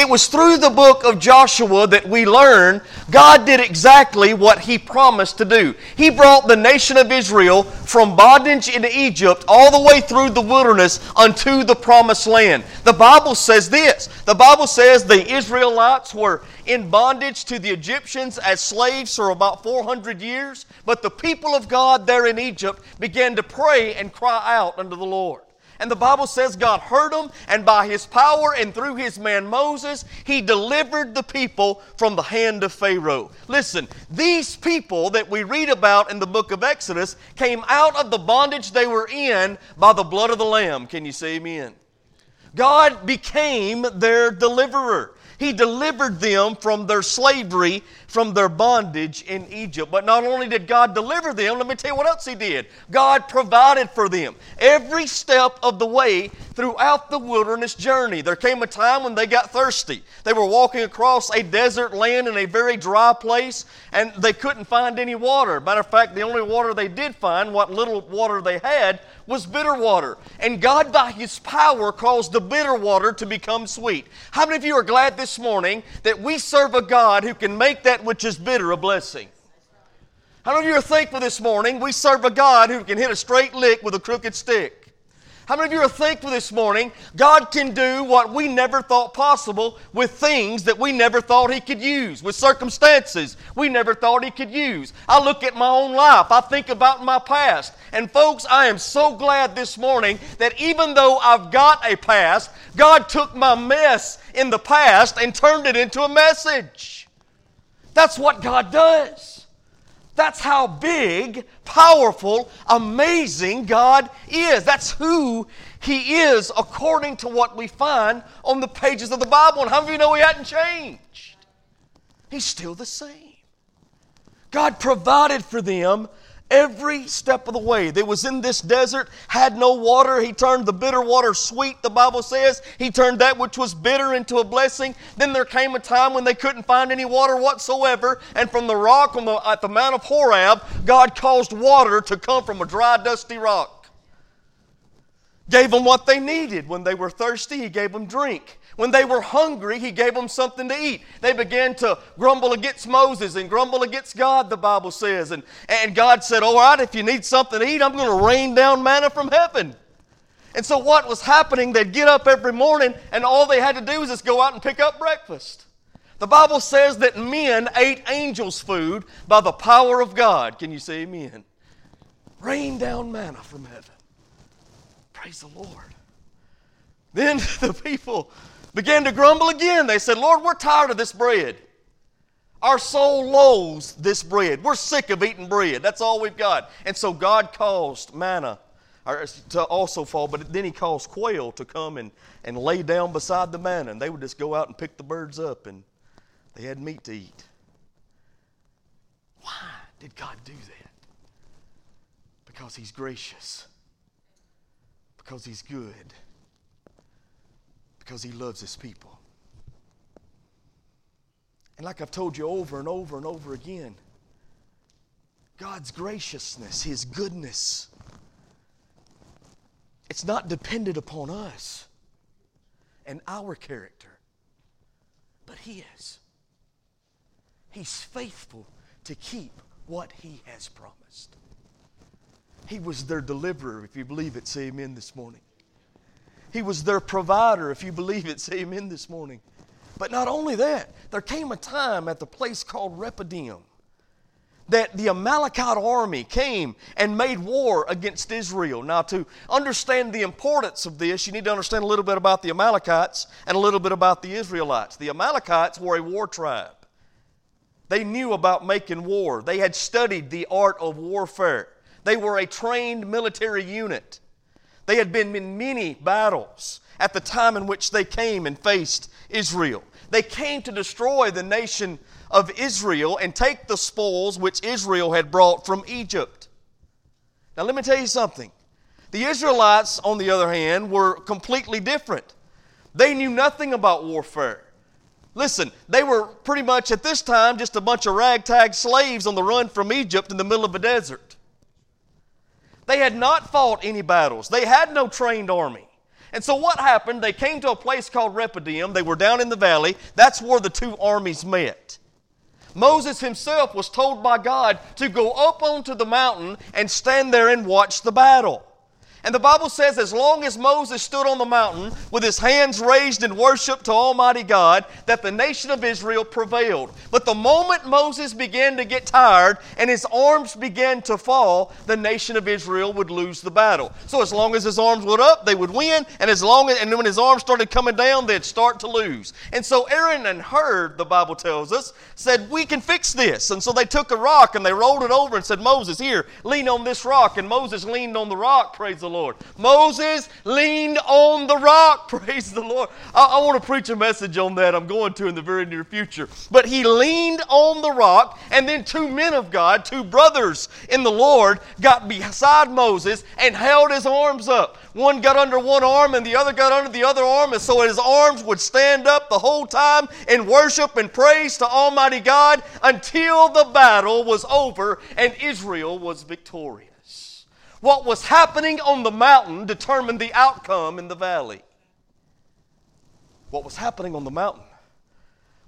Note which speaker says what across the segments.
Speaker 1: It was through the book of Joshua that we learn God did exactly what He promised to do. He brought the nation of Israel from bondage in Egypt all the way through the wilderness unto the promised land. The Bible says this the Bible says the Israelites were in bondage to the Egyptians as slaves for about 400 years, but the people of God there in Egypt began to pray and cry out unto the Lord. And the Bible says God heard them, and by His power and through His man Moses, He delivered the people from the hand of Pharaoh. Listen, these people that we read about in the book of Exodus came out of the bondage they were in by the blood of the Lamb. Can you say amen? God became their deliverer. He delivered them from their slavery, from their bondage in Egypt. But not only did God deliver them, let me tell you what else He did. God provided for them every step of the way throughout the wilderness journey. There came a time when they got thirsty. They were walking across a desert land in a very dry place, and they couldn't find any water. Matter of fact, the only water they did find, what little water they had, was bitter water. And God, by His power, caused the bitter water to become sweet. How many of you are glad this morning that we serve a God who can make that which is bitter a blessing? How many of you are thankful this morning we serve a God who can hit a straight lick with a crooked stick? How many of you are thankful this morning God can do what we never thought possible with things that we never thought He could use, with circumstances we never thought He could use? I look at my own life, I think about my past, and folks, I am so glad this morning that even though I've got a past, God took my mess in the past and turned it into a message. That's what God does. That's how big, powerful, amazing God is. That's who He is according to what we find on the pages of the Bible. And how many of you know He hadn't changed? He's still the same. God provided for them every step of the way. They was in this desert, had no water. He turned the bitter water sweet, the Bible says. He turned that which was bitter into a blessing. Then there came a time when they couldn't find any water whatsoever, and from the rock on the, at the Mount of Horeb, God caused water to come from a dry, dusty rock. Gave them what they needed. When they were thirsty, He gave them drink. When they were hungry, he gave them something to eat. They began to grumble against Moses and grumble against God, the Bible says. And, and God said, All right, if you need something to eat, I'm going to rain down manna from heaven. And so, what was happening, they'd get up every morning, and all they had to do was just go out and pick up breakfast. The Bible says that men ate angels' food by the power of God. Can you say amen? Rain down manna from heaven. Praise the Lord. Then the people began to grumble again. They said, Lord, we're tired of this bread. Our soul loathes this bread. We're sick of eating bread. That's all we've got. And so God caused manna uh, to also fall, but then He caused quail to come and, and lay down beside the manna. And they would just go out and pick the birds up, and they had meat to eat. Why did God do that? Because He's gracious, because He's good because He loves His people. And like I've told you over and over and over again, God's graciousness, His goodness, it's not dependent upon us and our character, but He is. He's faithful to keep what He has promised. He was their deliverer. If you believe it, say amen this morning. He was their provider, if you believe it. Say amen this morning. But not only that, there came a time at the place called Rephidim that the Amalekite army came and made war against Israel. Now, to understand the importance of this, you need to understand a little bit about the Amalekites and a little bit about the Israelites. The Amalekites were a war tribe. They knew about making war, they had studied the art of warfare. They were a trained military unit. They had been in many battles at the time in which they came and faced Israel. They came to destroy the nation of Israel and take the spoils which Israel had brought from Egypt. Now, let me tell you something. The Israelites, on the other hand, were completely different. They knew nothing about warfare. Listen, they were pretty much at this time just a bunch of ragtag slaves on the run from Egypt in the middle of a desert. They had not fought any battles, they had no trained army. And so what happened? They came to a place called Rephidim. They were down in the valley. That's where the two armies met. Moses himself was told by God to go up onto the mountain and stand there and watch the battle. And the Bible says, as long as Moses stood on the mountain with his hands raised in worship to Almighty God, that the nation of Israel prevailed. But the moment Moses began to get tired and his arms began to fall, the nation of Israel would lose the battle. So as long as his arms went up, they would win, and as long as, and when his arms started coming down, they'd start to lose. And so Aaron and Hur, the Bible tells us, said, We can fix this. And so they took a rock and they rolled it over and said, Moses, here, lean on this rock. And Moses leaned on the rock, praise the Lord. Moses leaned on the rock. Praise the Lord. I, I, want to preach a message on that. I'm going to in the very near future. But he leaned on the rock, and then two men of God, two brothers in the Lord, got beside Moses and held his arms up. One got under one arm and the other got under the other arm, and so his arms would stand up the whole time in worship and praise to Almighty God until the battle was over and Israel was victorious. What was happening on the mountain determined the outcome in the valley. What was happening on the mountain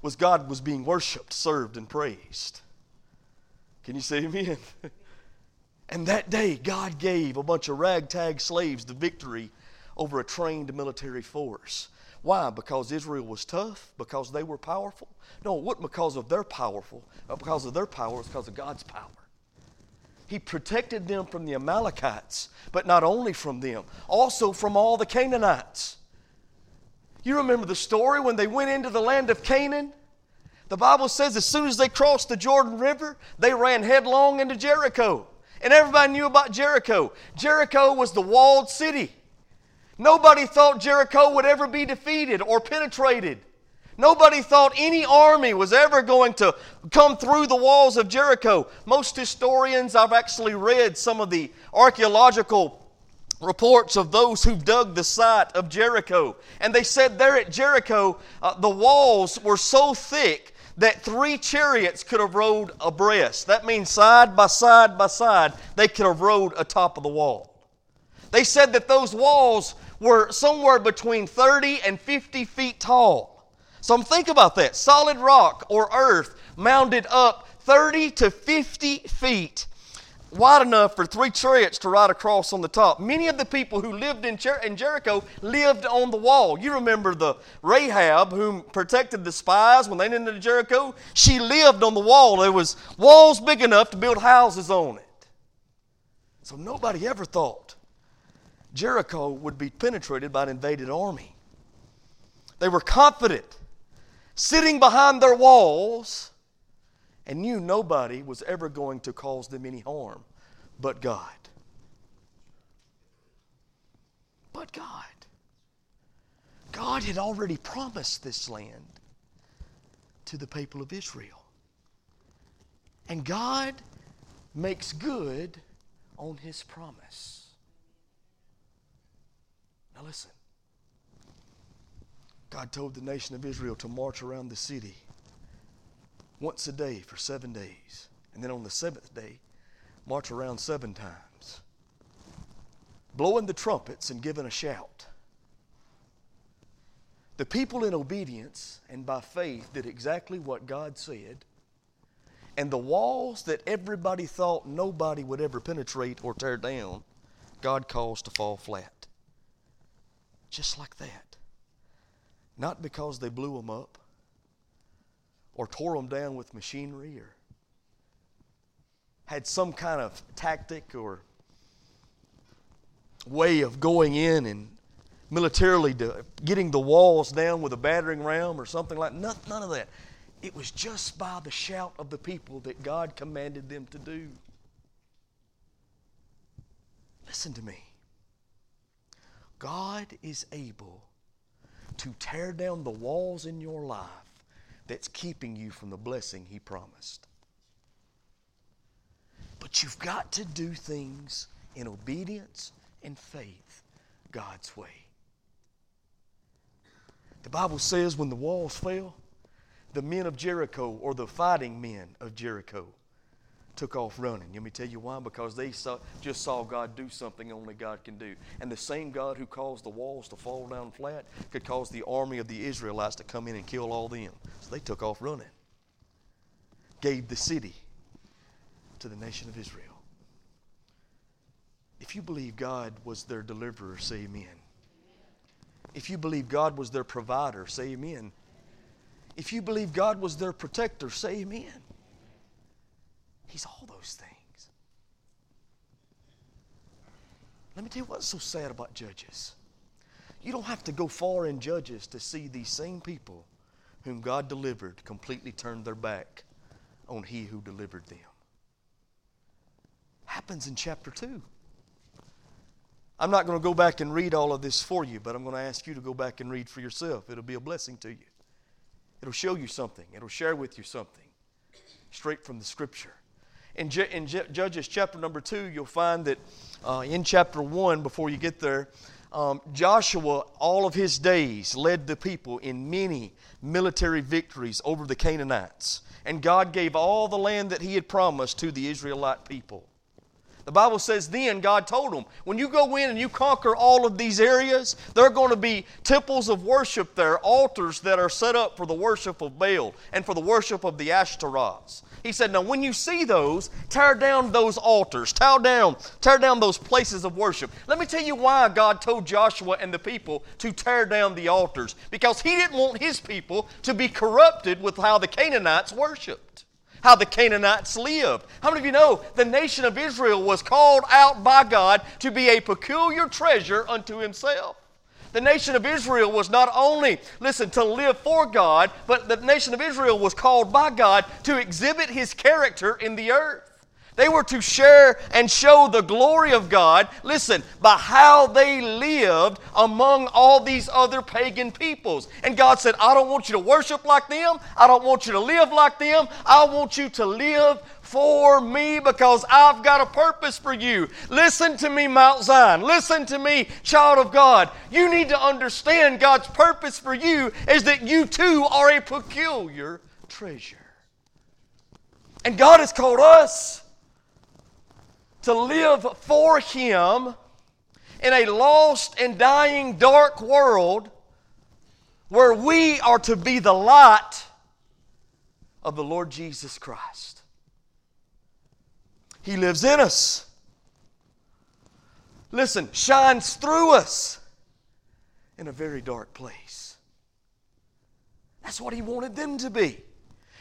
Speaker 1: was God was being worshiped, served, and praised. Can you say amen? and that day, God gave a bunch of ragtag slaves the victory over a trained military force. Why? Because Israel was tough? Because they were powerful? No, it wasn't because of their powerful, because of their power, it's because of God's power. He protected them from the Amalekites, but not only from them, also from all the Canaanites. You remember the story when they went into the land of Canaan? The Bible says as soon as they crossed the Jordan River, they ran headlong into Jericho. And everybody knew about Jericho. Jericho was the walled city. Nobody thought Jericho would ever be defeated or penetrated. Nobody thought any army was ever going to come through the walls of Jericho. Most historians, I've actually read some of the archaeological reports of those who dug the site of Jericho. And they said there at Jericho, uh, the walls were so thick that three chariots could have rode abreast. That means side by side by side, they could have rode atop of the wall. They said that those walls were somewhere between 30 and 50 feet tall. So think about that solid rock or earth mounded up 30 to 50 feet wide enough for three chariots to ride across on the top. Many of the people who lived in, Jer- in Jericho lived on the wall. You remember the Rahab, whom protected the spies when they into Jericho? She lived on the wall. There was walls big enough to build houses on it. So nobody ever thought Jericho would be penetrated by an invaded army. They were confident sitting behind their walls and knew nobody was ever going to cause them any harm but God. But God. God had already promised this land to the people of Israel. And God makes good on his promise. Now listen. God told the nation of Israel to march around the city once a day for seven days. And then on the seventh day, march around seven times, blowing the trumpets and giving a shout. The people in obedience and by faith did exactly what God said. And the walls that everybody thought nobody would ever penetrate or tear down, God caused to fall flat. Just like that. Not because they blew them up or tore them down with machinery or had some kind of tactic or way of going in and militarily getting the walls down with a battering ram or something like none, none of that. It was just by the shout of the people that God commanded them to do. Listen to me. God is able to tear down the walls in your life that's keeping you from the blessing He promised. But you've got to do things in obedience and faith God's way. The Bible says when the walls fell, the men of Jericho, or the fighting men of Jericho, took off running. Let me tell you why. Because they saw, just saw God do something only God can do. And the same God who caused the walls to fall down flat could cause the army of the Israelites to come in and kill all them. So they took off running. Gave the city to the nation of Israel. If you believe God was their deliverer, say amen. If you believe God was their provider, say amen. If you believe God was their protector, say amen. He's all those things. Let me tell you what's so sad about Judges. You don't have to go far in Judges to see these same people whom God delivered completely turn their back on He who delivered them. Happens in chapter 2. I'm not going to go back and read all of this for you, but I'm going to ask you to go back and read for yourself. It'll be a blessing to you. It'll show you something, it'll share with you something straight from the Scripture. In, in Judges chapter number 2, you'll find that uh, in chapter 1, before you get there, um, Joshua, all of his days, led the people in many military victories over the Canaanites. And God gave all the land that he had promised to the Israelite people. The Bible says then God told them, when you go in and you conquer all of these areas, there are going to be temples of worship there, altars that are set up for the worship of Baal and for the worship of the Ashtaroths. He said, Now when you see those, tear down those altars, tear down, tear down those places of worship. Let me tell you why God told Joshua and the people to tear down the altars. Because he didn't want his people to be corrupted with how the Canaanites worshiped how the Canaanites lived. How many of you know the nation of Israel was called out by God to be a peculiar treasure unto himself? The nation of Israel was not only, listen, to live for God, but the nation of Israel was called by God to exhibit His character in the earth. They were to share and show the glory of God, listen, by how they lived among all these other pagan peoples. And God said, I don't want you to worship like them. I don't want you to live like them. I want you to live for me because I've got a purpose for you. Listen to me, Mount Zion. Listen to me, child of God. You need to understand God's purpose for you is that you too are a peculiar treasure. And God has called us to live for Him in a lost and dying dark world where we are to be the light of the Lord Jesus Christ. He lives in us. Listen, shines through us in a very dark place. That's what He wanted them to be.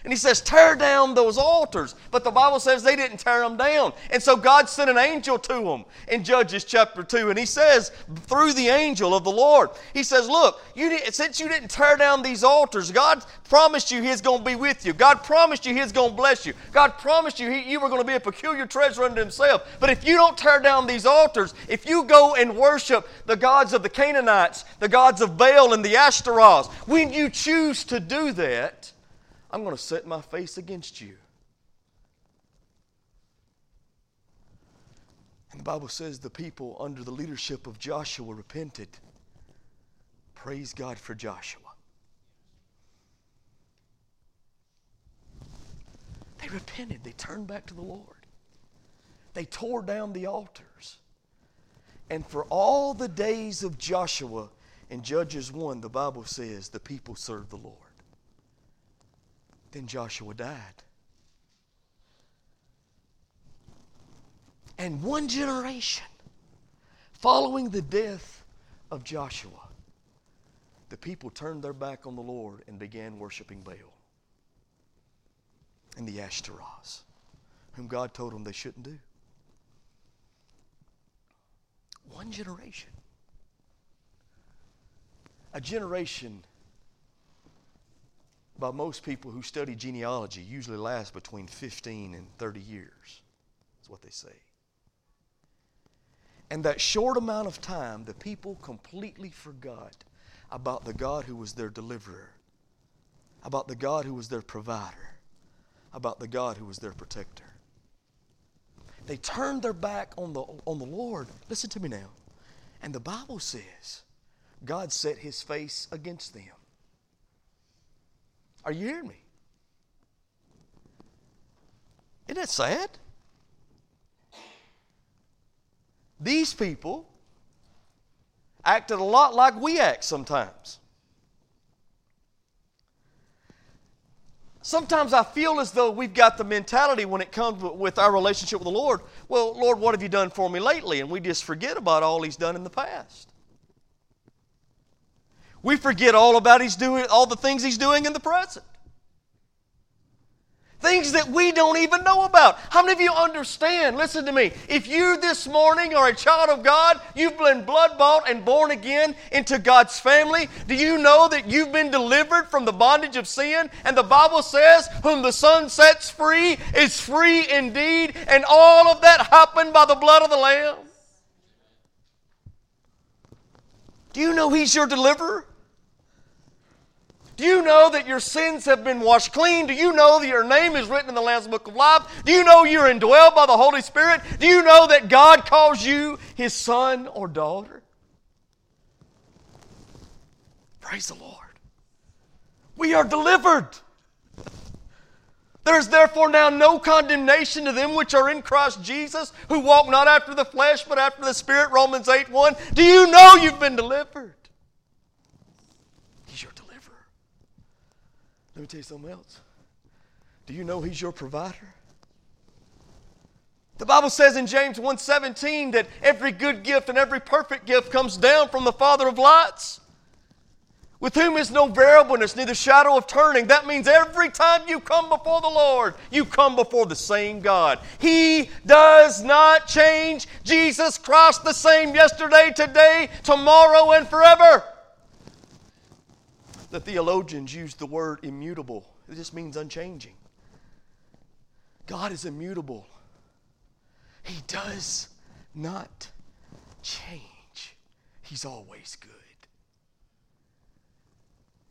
Speaker 1: And he says, tear down those altars. But the Bible says they didn't tear them down. And so God sent an angel to them in Judges chapter 2. And he says, through the angel of the Lord, he says, Look, you did, since you didn't tear down these altars, God promised you He's going to be with you. God promised you He's going to bless you. God promised you he, you were going to be a peculiar treasure unto Himself. But if you don't tear down these altars, if you go and worship the gods of the Canaanites, the gods of Baal and the Ashtaroths, when you choose to do that, I'm going to set my face against you. And the Bible says the people under the leadership of Joshua repented. Praise God for Joshua. They repented, they turned back to the Lord. They tore down the altars. And for all the days of Joshua in Judges 1, the Bible says the people served the Lord. Then Joshua died. And one generation following the death of Joshua, the people turned their back on the Lord and began worshiping Baal and the Ashtaroths, whom God told them they shouldn't do. One generation. A generation by most people who study genealogy usually lasts between 15 and 30 years. That's what they say. And that short amount of time, the people completely forgot about the God who was their deliverer, about the God who was their provider, about the God who was their protector. They turned their back on the, on the Lord. Listen to me now. And the Bible says God set his face against them. Are you hearing me? Isn't that sad? These people acted a lot like we act sometimes. Sometimes I feel as though we've got the mentality when it comes with our relationship with the Lord. Well, Lord, what have you done for me lately? And we just forget about all He's done in the past. We forget all about He's doing all the things He's doing in the present. Things that we don't even know about. How many of you understand? Listen to me. If you this morning are a child of God, you've been blood bought and born again into God's family. Do you know that you've been delivered from the bondage of sin? And the Bible says, Whom the Son sets free is free indeed. And all of that happened by the blood of the Lamb. Do you know He's your deliverer? Do you know that your sins have been washed clean? Do you know that your name is written in the Lamb's Book of Life? Do you know you're indwelled by the Holy Spirit? Do you know that God calls you his son or daughter? Praise the Lord. We are delivered. There is therefore now no condemnation to them which are in Christ Jesus, who walk not after the flesh, but after the Spirit. Romans 8 1. Do you know you've been delivered? Let me tell you something else. Do you know He's your provider? The Bible says in James 1:17 that every good gift and every perfect gift comes down from the Father of lights, with whom is no variableness, neither shadow of turning. That means every time you come before the Lord, you come before the same God. He does not change. Jesus Christ the same yesterday, today, tomorrow, and forever. The theologians use the word immutable, it just means unchanging. God is immutable, He does not change, He's always good.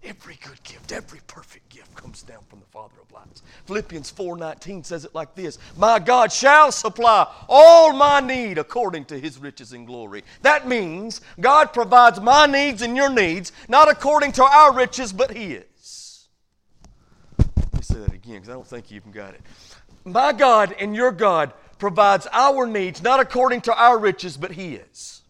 Speaker 1: Every good gift, every perfect gift comes down from the Father of lights. Philippians 4:19 says it like this: "My God shall supply all my need according to his riches and glory." That means God provides my needs and your needs not according to our riches but his. Let me say that again because I don't think you even got it. My God and your God provides our needs not according to our riches but his.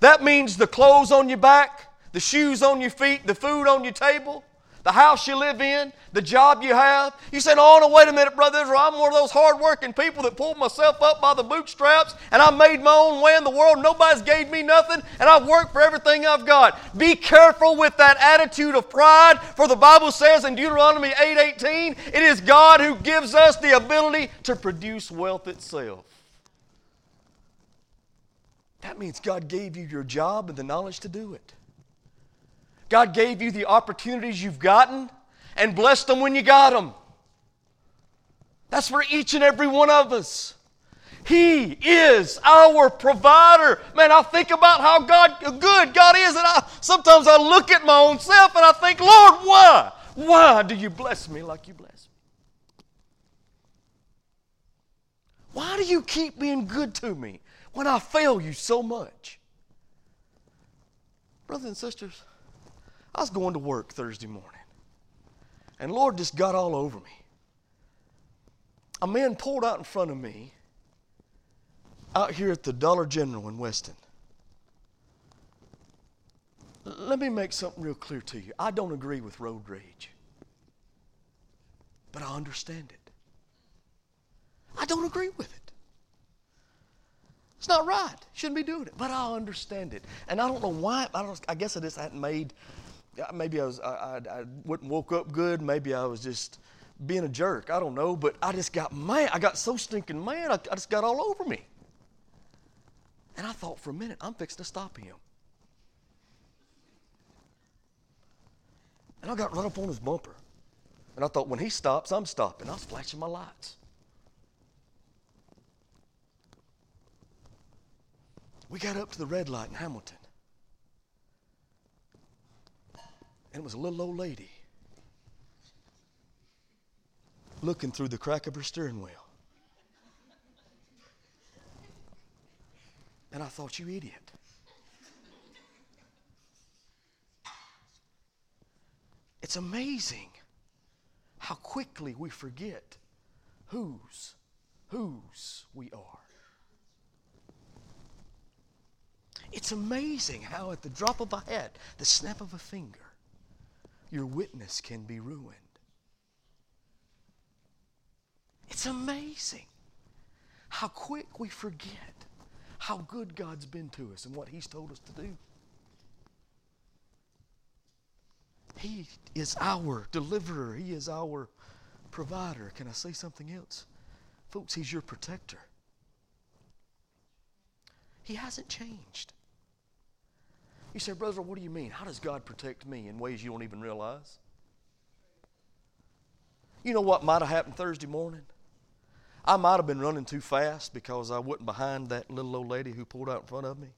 Speaker 1: That means the clothes on your back the shoes on your feet, the food on your table, the house you live in, the job you have. You said, oh, no, wait a minute, Brother Israel. I'm one of those hardworking people that pulled myself up by the bootstraps and I made my own way in the world. Nobody's gave me nothing and I've worked for everything I've got. Be careful with that attitude of pride, for the Bible says in Deuteronomy 8:18, it is God who gives us the ability to produce wealth itself. That means God gave you your job and the knowledge to do it. God gave you the opportunities you've gotten and blessed them when you got them. That's for each and every one of us. He is our provider. Man, I think about how God good God is, and I sometimes I look at my own self and I think, Lord, why? Why do you bless me like you bless me? Why do you keep being good to me when I fail you so much? Brothers and sisters, I was going to work Thursday morning, and Lord just got all over me. A man pulled out in front of me out here at the Dollar General in Weston. Let me make something real clear to you. I don't agree with road rage, but I understand it. I don't agree with it. It's not right. Shouldn't be doing it, but I understand it. And I don't know why. I, don't, I guess I just hadn't made maybe I was I, I, I wouldn't woke up good. Maybe I was just being a jerk. I don't know, but I just got mad. I got so stinking mad. I, I just got all over me. And I thought for a minute, I'm fixing to stop him. And I got right up on his bumper. And I thought, when he stops, I'm stopping. I was flashing my lights. We got up to the red light in Hamilton. And it was a little old lady looking through the crack of her steering wheel. And I thought, you idiot. It's amazing how quickly we forget whose, whose we are. It's amazing how, at the drop of a hat, the snap of a finger, your witness can be ruined. It's amazing how quick we forget how good God's been to us and what He's told us to do. He is our deliverer, He is our provider. Can I say something else? Folks, He's your protector. He hasn't changed. You say, Brother, what do you mean? How does God protect me in ways you don't even realize? You know what might have happened Thursday morning? I might have been running too fast because I wasn't behind that little old lady who pulled out in front of me.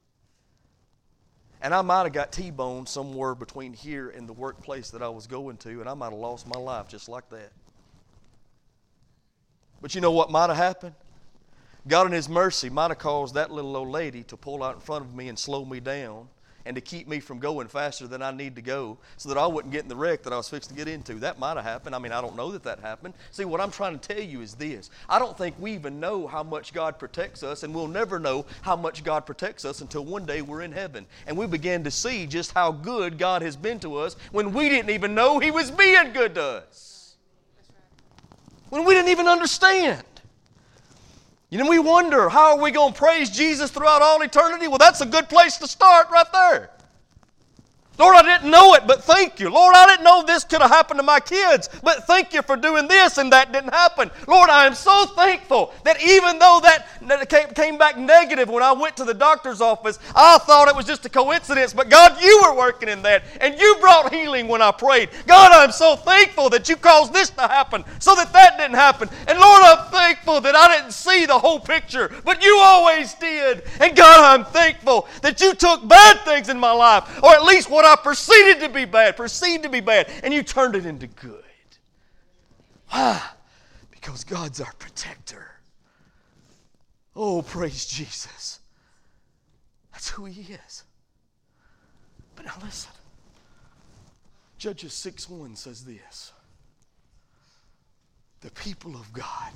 Speaker 1: And I might have got T boned somewhere between here and the workplace that I was going to, and I might have lost my life just like that. But you know what might have happened? God, in His mercy, might have caused that little old lady to pull out in front of me and slow me down and to keep me from going faster than I need to go so that I wouldn't get in the wreck that I was fixed to get into. That might have happened. I mean, I don't know that that happened. See, what I'm trying to tell you is this I don't think we even know how much God protects us, and we'll never know how much God protects us until one day we're in heaven. And we begin to see just how good God has been to us when we didn't even know He was being good to us. When we didn't even understand. You know, we wonder, how are we going to praise Jesus throughout all eternity? Well, that's a good place to start right there. Lord, I didn't know it, but thank you. Lord, I didn't know this could have happened to my kids, but thank you for doing this and that didn't happen. Lord, I am so thankful that even though that came back negative when I went to the doctor's office, I thought it was just a coincidence, but God, you were working in that and you brought healing when I prayed. God, I'm so thankful that you caused this to happen so that that didn't happen. And Lord, I'm thankful that I didn't see the whole picture, but you always did. And God, I'm thankful that you took bad things in my life, or at least what what I perceived to be bad, perceived to be bad, and you turned it into good. Why? Because God's our protector. Oh, praise Jesus. That's who He is. But now listen. Judges 6 1 says this The people of God,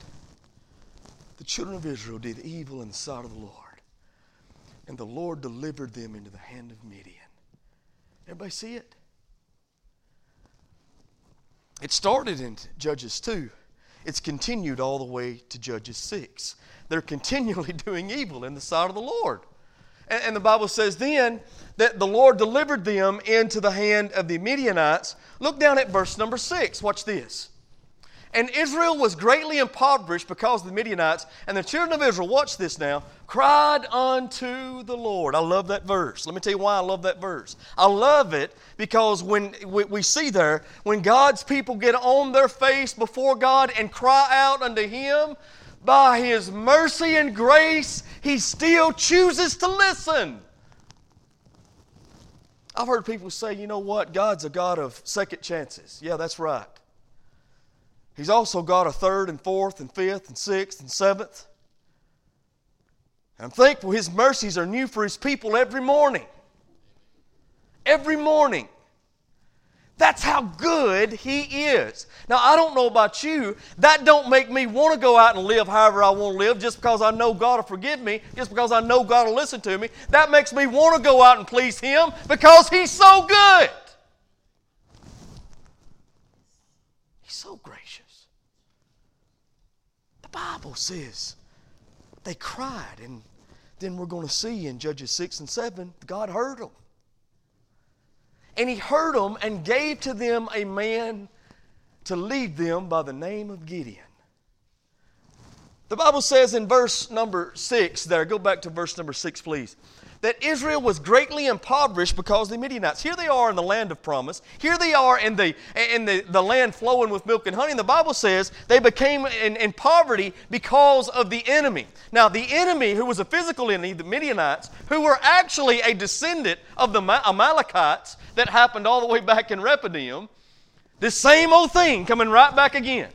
Speaker 1: the children of Israel, did evil in the sight of the Lord, and the Lord delivered them into the hand of Midian. Everybody see it? It started in Judges 2. It's continued all the way to Judges 6. They're continually doing evil in the sight of the Lord. And, and the Bible says then that the Lord delivered them into the hand of the Midianites. Look down at verse number 6. Watch this. And Israel was greatly impoverished because of the Midianites. And the children of Israel, watch this now, cried unto the Lord. I love that verse. Let me tell you why I love that verse. I love it because when we see there, when God's people get on their face before God and cry out unto Him, by His mercy and grace, He still chooses to listen. I've heard people say, you know what, God's a God of second chances. Yeah, that's right. He's also got a third and fourth and fifth and sixth and seventh. And I'm thankful His mercies are new for His people every morning. Every morning. That's how good He is. Now, I don't know about you. That don't make me want to go out and live however I want to live just because I know God will forgive me, just because I know God will listen to me. That makes me want to go out and please Him because He's so good. He's so great. Bible says they cried. And then we're going to see in Judges 6 and 7, God heard them. And He heard them and gave to them a man to lead them by the name of Gideon. The Bible says in verse number 6 there, go back to verse number 6, please that Israel was greatly impoverished because the Midianites. Here they are in the land of promise. Here they are in the, in the, the land flowing with milk and honey. And the Bible says they became in, in poverty because of the enemy. Now, the enemy, who was a physical enemy, the Midianites, who were actually a descendant of the Amalekites that happened all the way back in Rephidim, this same old thing coming right back again.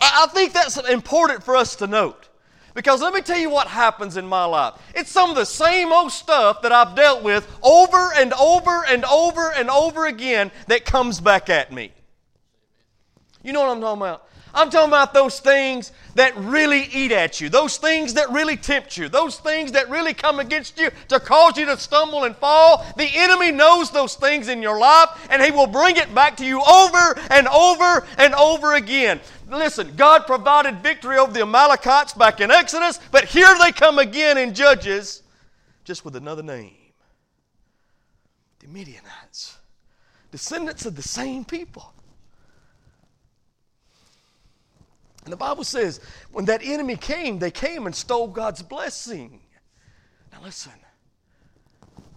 Speaker 1: I, I think that's important for us to note. Because let me tell you what happens in my life. It's some of the same old stuff that I've dealt with over and over and over and over again that comes back at me. You know what I'm talking about? I'm talking about those things that really eat at you, those things that really tempt you, those things that really come against you to cause you to stumble and fall. The enemy knows those things in your life, and he will bring it back to you over and over and over again. Listen, God provided victory over the Amalekites back in Exodus, but here they come again in Judges, just with another name the Midianites, descendants of the same people. And the Bible says when that enemy came, they came and stole God's blessing. Now, listen,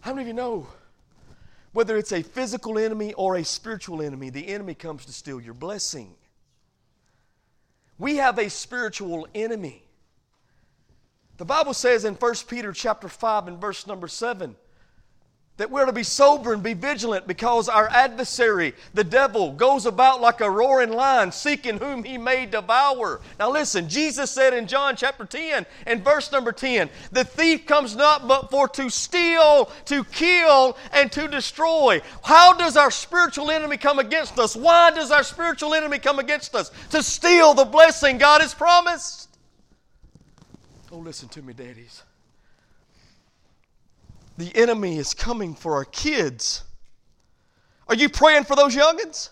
Speaker 1: how many of you know whether it's a physical enemy or a spiritual enemy, the enemy comes to steal your blessing? We have a spiritual enemy. The Bible says in 1 Peter chapter 5 and verse number 7 that we're to be sober and be vigilant because our adversary, the devil, goes about like a roaring lion seeking whom he may devour. Now listen, Jesus said in John chapter 10 and verse number 10, the thief comes not but for to steal, to kill, and to destroy. How does our spiritual enemy come against us? Why does our spiritual enemy come against us? To steal the blessing God has promised. Oh, listen to me, daddies. The enemy is coming for our kids. Are you praying for those youngins?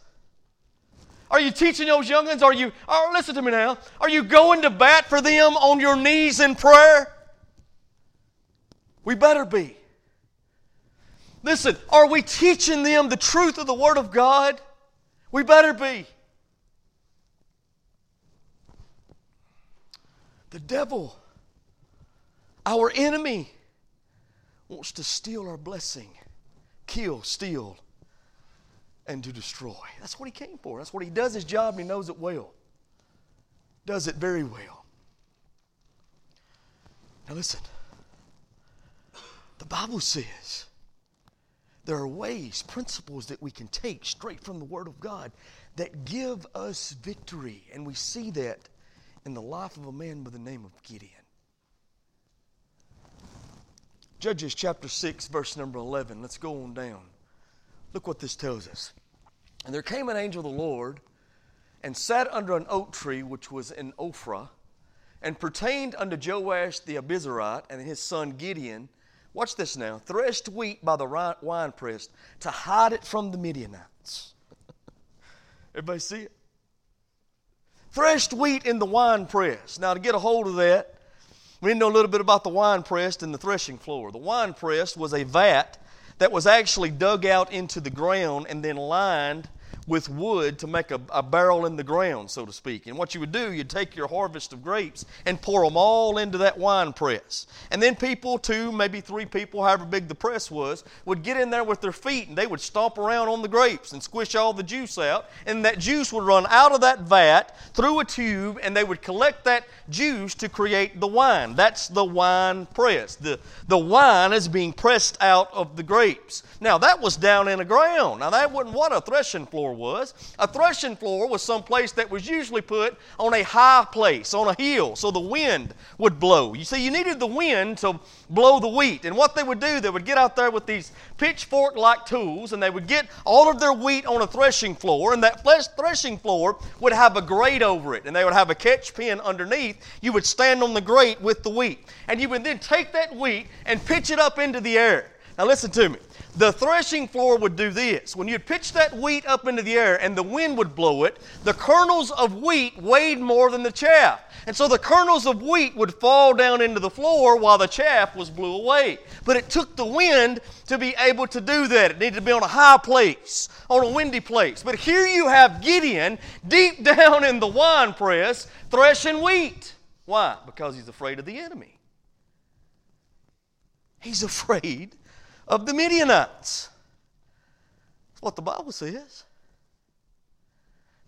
Speaker 1: Are you teaching those youngins? Are you, oh, listen to me now. Are you going to bat for them on your knees in prayer? We better be. Listen, are we teaching them the truth of the Word of God? We better be. The devil, our enemy, wants to steal our blessing, kill, steal, and to destroy. That's what he came for. That's what he does his job and he knows it well. Does it very well. Now listen. The Bible says there are ways, principles that we can take straight from the Word of God that give us victory. And we see that in the life of a man by the name of Gideon. Judges chapter 6, verse number 11. Let's go on down. Look what this tells us. And there came an angel of the Lord and sat under an oak tree which was in Ophrah and pertained unto Joash the Abiezrite and his son Gideon. Watch this now. Threshed wheat by the winepress to hide it from the Midianites. Everybody see it? Threshed wheat in the winepress. Now, to get a hold of that, we need to know a little bit about the wine press and the threshing floor. The wine press was a vat that was actually dug out into the ground and then lined with wood to make a, a, barrel in the ground, so to speak. And what you would do, you'd take your harvest of grapes and pour them all into that wine press. And then people, two, maybe three people, however big the press was, would get in there with their feet and they would stomp around on the grapes and squish all the juice out. And that juice would run out of that vat through a tube and they would collect that juice to create the wine. That's the wine press. The, the wine is being pressed out of the grapes. Now, that was down in the ground. Now, that wasn't what a threshing floor was. A threshing floor was some place that was usually put on a high place, on a hill, so the wind would blow. You see, you needed the wind to blow the wheat. And what they would do, they would get out there with these pitchfork like tools and they would get all of their wheat on a threshing floor, and that threshing floor would have a grate over it, and they would have a catch pin underneath. You would stand on the grate with the wheat, and you would then take that wheat and pitch it up into the air. Now, listen to me. The threshing floor would do this. When you'd pitch that wheat up into the air and the wind would blow it, the kernels of wheat weighed more than the chaff. And so the kernels of wheat would fall down into the floor while the chaff was blew away. But it took the wind to be able to do that. It needed to be on a high place, on a windy place. But here you have Gideon deep down in the wine press threshing wheat. Why? Because he's afraid of the enemy. He's afraid of the Midianites. That's what the Bible says.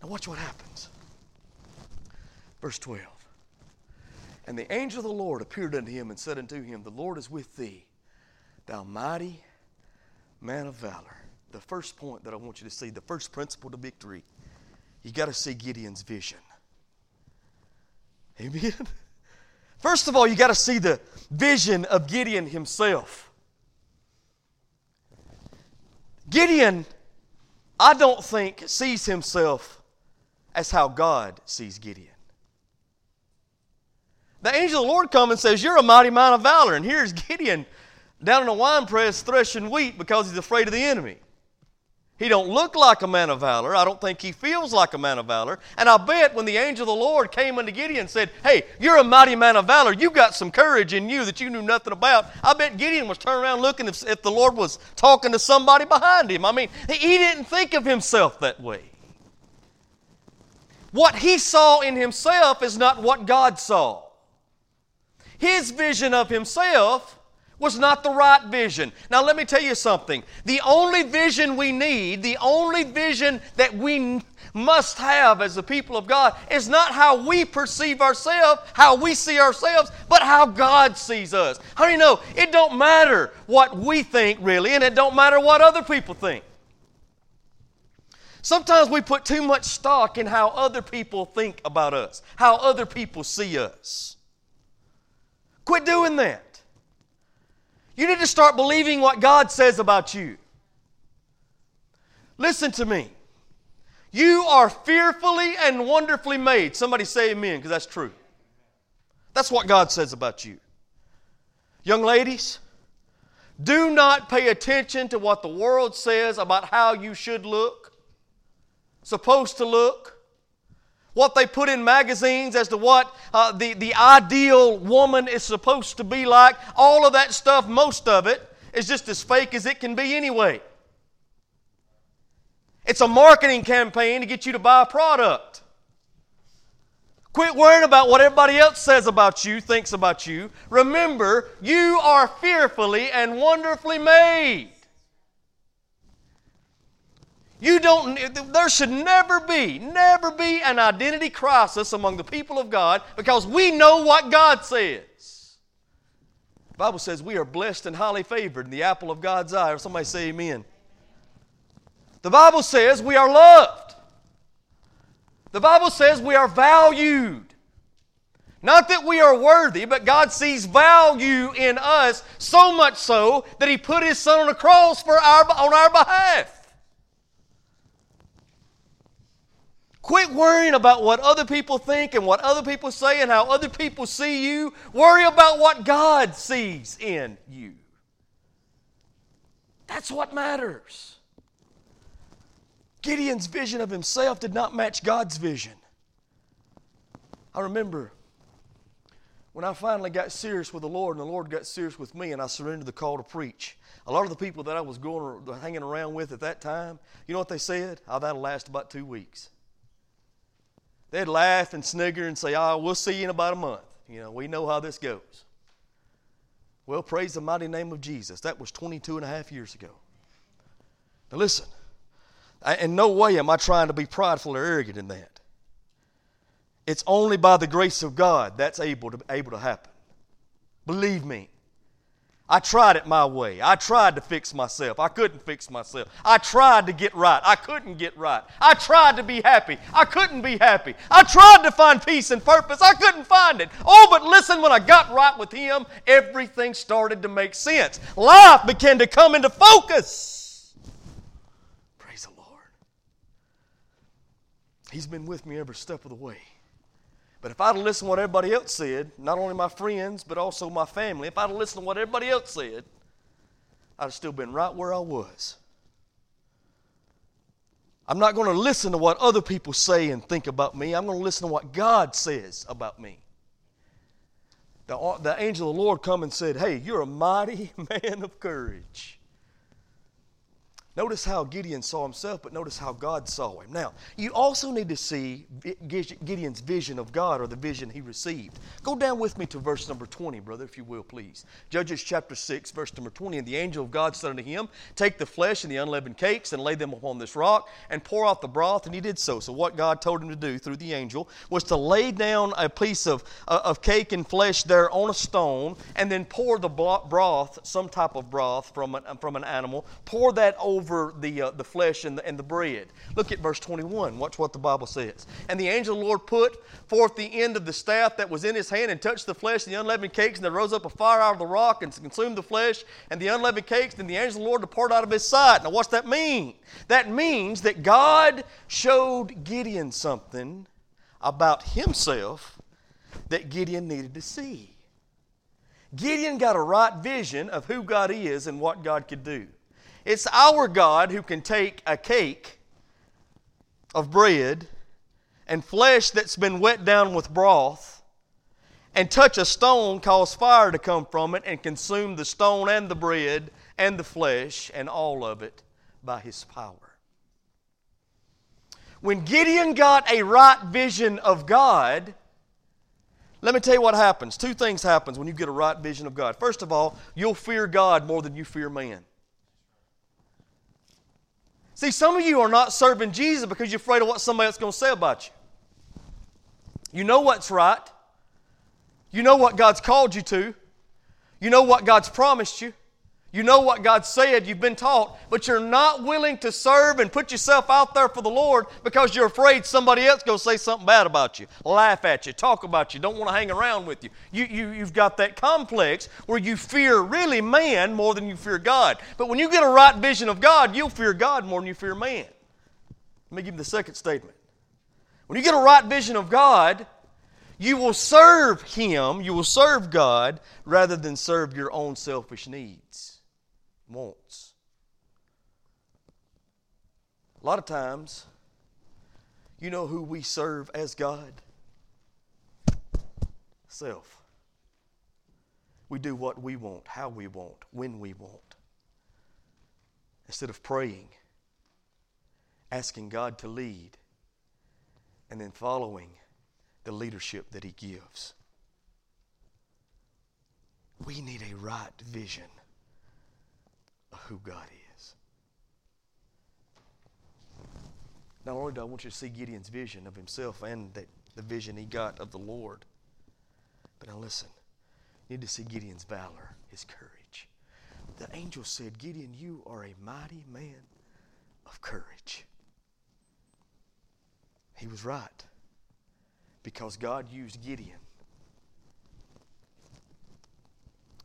Speaker 1: Now, watch what happens. Verse 12. And the angel of the Lord appeared unto him and said unto him, The Lord is with thee, thou mighty man of valor. The first point that I want you to see, the first principle to victory, you got to see Gideon's vision. Amen. First of all, you got to see the vision of Gideon himself. Gideon, I don't think, sees himself as how God sees Gideon. The angel of the Lord comes and says, You're a mighty man of valor. And here's Gideon down in a wine press threshing wheat because he's afraid of the enemy. He don't look like a man of valor. I don't think he feels like a man of valor. And I bet when the angel of the Lord came unto Gideon and said, Hey, you're a mighty man of valor. You got some courage in you that you knew nothing about. I bet Gideon was turning around looking if, if the Lord was talking to somebody behind him. I mean, he didn't think of himself that way. What he saw in himself is not what God saw. His vision of himself was not the right vision. Now, let me tell you something. The only vision we need, the only vision that we must have as the people of God is not how we perceive ourselves, how we see ourselves, but how God sees us. How do you know? It don't matter what we think really, and it don't matter what other people think. Sometimes we put too much stock in how other people think about us, how other people see us. Quit doing that. You need to start believing what God says about you. Listen to me. You are fearfully and wonderfully made. Somebody say amen, because that's true. That's what God says about you. Young ladies, do not pay attention to what the world says about how you should look, supposed to look what they put in magazines as to what uh, the, the ideal woman is supposed to be like, all of that stuff, most of it, is just as fake as it can be anyway. It's a marketing campaign to get you to buy a product. Quit worrying about what everybody else says about you, thinks about you. Remember, you are fearfully and wonderfully made. You don't, there should never be, never be an identity crisis among the people of God because we know what God says. The Bible says we are blessed and highly favored in the apple of God's eye. Or somebody say amen. The Bible says we are loved. The Bible says we are valued. Not that we are worthy, but God sees value in us so much so that He put His Son on the cross for our, on our behalf. Quit worrying about what other people think and what other people say and how other people see you. Worry about what God sees in you. That's what matters. Gideon's vision of himself did not match God's vision. I remember when I finally got serious with the Lord and the Lord got serious with me and I surrendered the call to preach. A lot of the people that I was going hanging around with at that time, you know what they said? Oh, that'll last about two weeks. They'd laugh and snigger and say, Oh, we'll see you in about a month. You know, we know how this goes. Well, praise the mighty name of Jesus. That was 22 and a half years ago. Now, listen, in no way am I trying to be prideful or arrogant in that. It's only by the grace of God that's able to, able to happen. Believe me. I tried it my way. I tried to fix myself. I couldn't fix myself. I tried to get right. I couldn't get right. I tried to be happy. I couldn't be happy. I tried to find peace and purpose. I couldn't find it. Oh, but listen, when I got right with Him, everything started to make sense. Life began to come into focus. Praise the Lord. He's been with me every step of the way. But if I'd listened to what everybody else said, not only my friends, but also my family, if I'd listened to what everybody else said, I'd have still been right where I was. I'm not going to listen to what other people say and think about me. I'm going to listen to what God says about me. The, the angel of the Lord come and said, Hey, you're a mighty man of courage. Notice how Gideon saw himself, but notice how God saw him. Now, you also need to see Gideon's vision of God or the vision he received. Go down with me to verse number 20, brother, if you will, please. Judges chapter 6, verse number 20. And the angel of God said unto him, Take the flesh and the unleavened cakes and lay them upon this rock and pour out the broth. And he did so. So, what God told him to do through the angel was to lay down a piece of, uh, of cake and flesh there on a stone and then pour the broth, some type of broth from an, from an animal, pour that over over the, uh, the flesh and the, and the bread. Look at verse 21. Watch what the Bible says. And the angel of the Lord put forth the end of the staff that was in his hand and touched the flesh and the unleavened cakes, and there rose up a fire out of the rock and consumed the flesh and the unleavened cakes, and the angel of the Lord departed out of his sight. Now, what's that mean? That means that God showed Gideon something about himself that Gideon needed to see. Gideon got a right vision of who God is and what God could do. It's our God who can take a cake of bread and flesh that's been wet down with broth and touch a stone, cause fire to come from it, and consume the stone and the bread and the flesh and all of it by his power. When Gideon got a right vision of God, let me tell you what happens. Two things happens when you get a right vision of God. First of all, you'll fear God more than you fear man. See, some of you are not serving Jesus because you're afraid of what somebody else going to say about you. You know what's right. You know what God's called you to. You know what God's promised you. You know what God said, you've been taught, but you're not willing to serve and put yourself out there for the Lord because you're afraid somebody else going to say something bad about you, laugh at you, talk about you, don't want to hang around with you. You, you. You've got that complex where you fear really man more than you fear God. But when you get a right vision of God, you'll fear God more than you fear man. Let me give you the second statement. When you get a right vision of God, you will serve Him, you will serve God rather than serve your own selfish needs wants. A lot of times, you know who we serve as God? Self. We do what we want, how we want, when we want. Instead of praying, asking God to lead, and then following the leadership that He gives. We need a right vision who God is. Not only do I want you to see Gideon's vision of himself and that the vision he got of the Lord, but now listen, you need to see Gideon's valor, his courage. The angel said, Gideon, you are a mighty man of courage. He was right because God used Gideon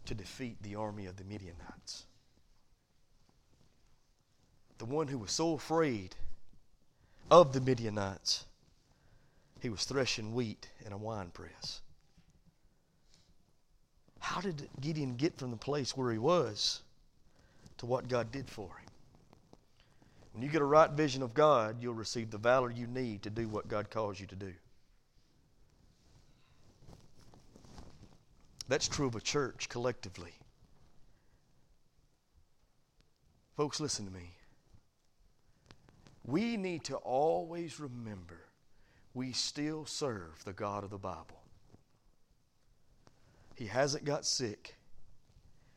Speaker 1: to defeat the army of the Midianites the one who was so afraid of the Midianites, he was threshing wheat in a wine press. How did Gideon get from the place where he was to what God did for him? When you get a right vision of God, you'll receive the valor you need to do what God calls you to do. That's true of a church collectively. Folks, listen to me we need to always remember we still serve the God of the Bible. He hasn't got sick,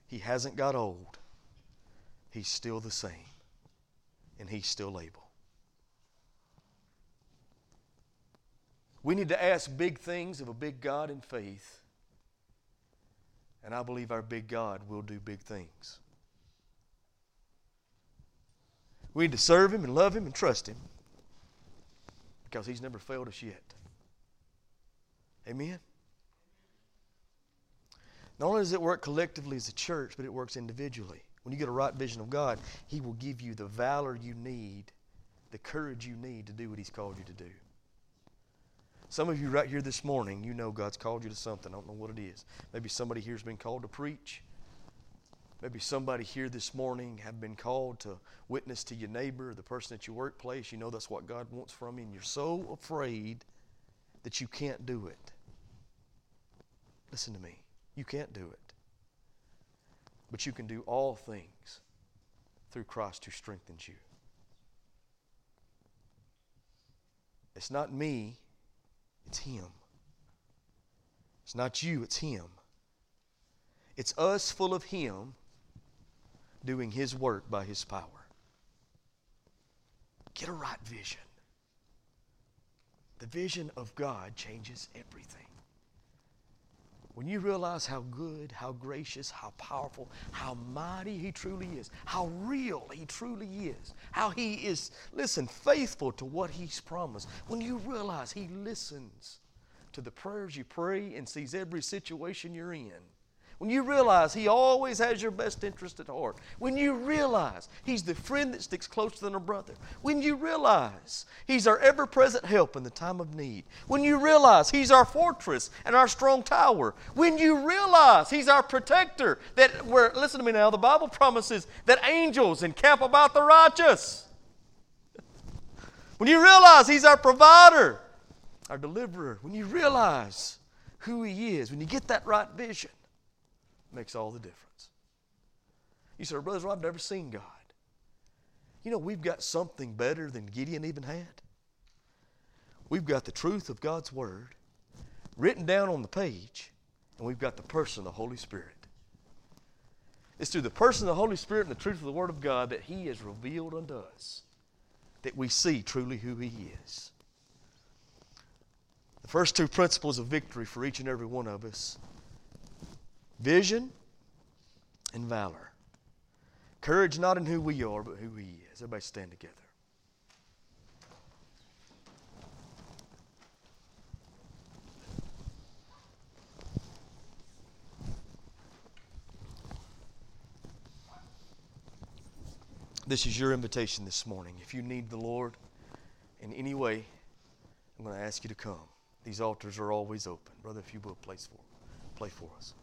Speaker 1: He hasn't got old. He's still the same, and He's still able. We need to ask big things of a big God in faith, and I believe our big God will do big things. We need to serve Him and love Him and trust Him because He's never failed us yet. Amen? Not only does it work collectively as a church, but it works individually. When you get a right vision of God, He will give you the valor you need, the courage you need to do what He's called you to do. Some of you right here this morning, you know God's called you to something. I don't know what it is. Maybe somebody here has been called to preach. Maybe somebody here this morning have been called to witness to your neighbor, the person at your workplace. You know that's what God wants from you, and you're so afraid that you can't do it. Listen to me. You can't do it. But you can do all things through Christ who strengthens you. It's not me, it's Him. It's not you, it's Him. It's us full of Him doing His work by His power. Get a right vision. The vision of God changes everything. when you realize how good, how gracious, how powerful, how mighty He truly is, how real He truly is, how He is, listen, faithful to what He's promised, when you realize He listens to the prayers you pray and sees every situation you're in, when you realize He always has your best interest at heart, when you realize He's the friend that sticks closer than a brother, when you realize He's our ever present help in the time of need, when you realize He's our fortress and our strong tower, when you realize He's our protector, that we're, listen to me now, the Bible promises that angels encamp about the righteous. When you realize He's our provider, our deliverer, when you realize who He is, when you get that right vision, makes all the difference. You say, Brother, well, I've never seen God. You know, we've got something better than Gideon even had. We've got the truth of God's Word written down on the page, and we've got the person of the Holy Spirit. It's through the person of the Holy Spirit and the truth of the Word of God that He has revealed unto us that we see truly who He is. The first two principles of victory for each and every one of us vision and valor. Courage not in who we are, but who He is. Everybody stand together. This is your invitation this morning. If you need the Lord in any way, I'm going to ask you to come. These altars are always open. Brother, if you will, place for, play for us.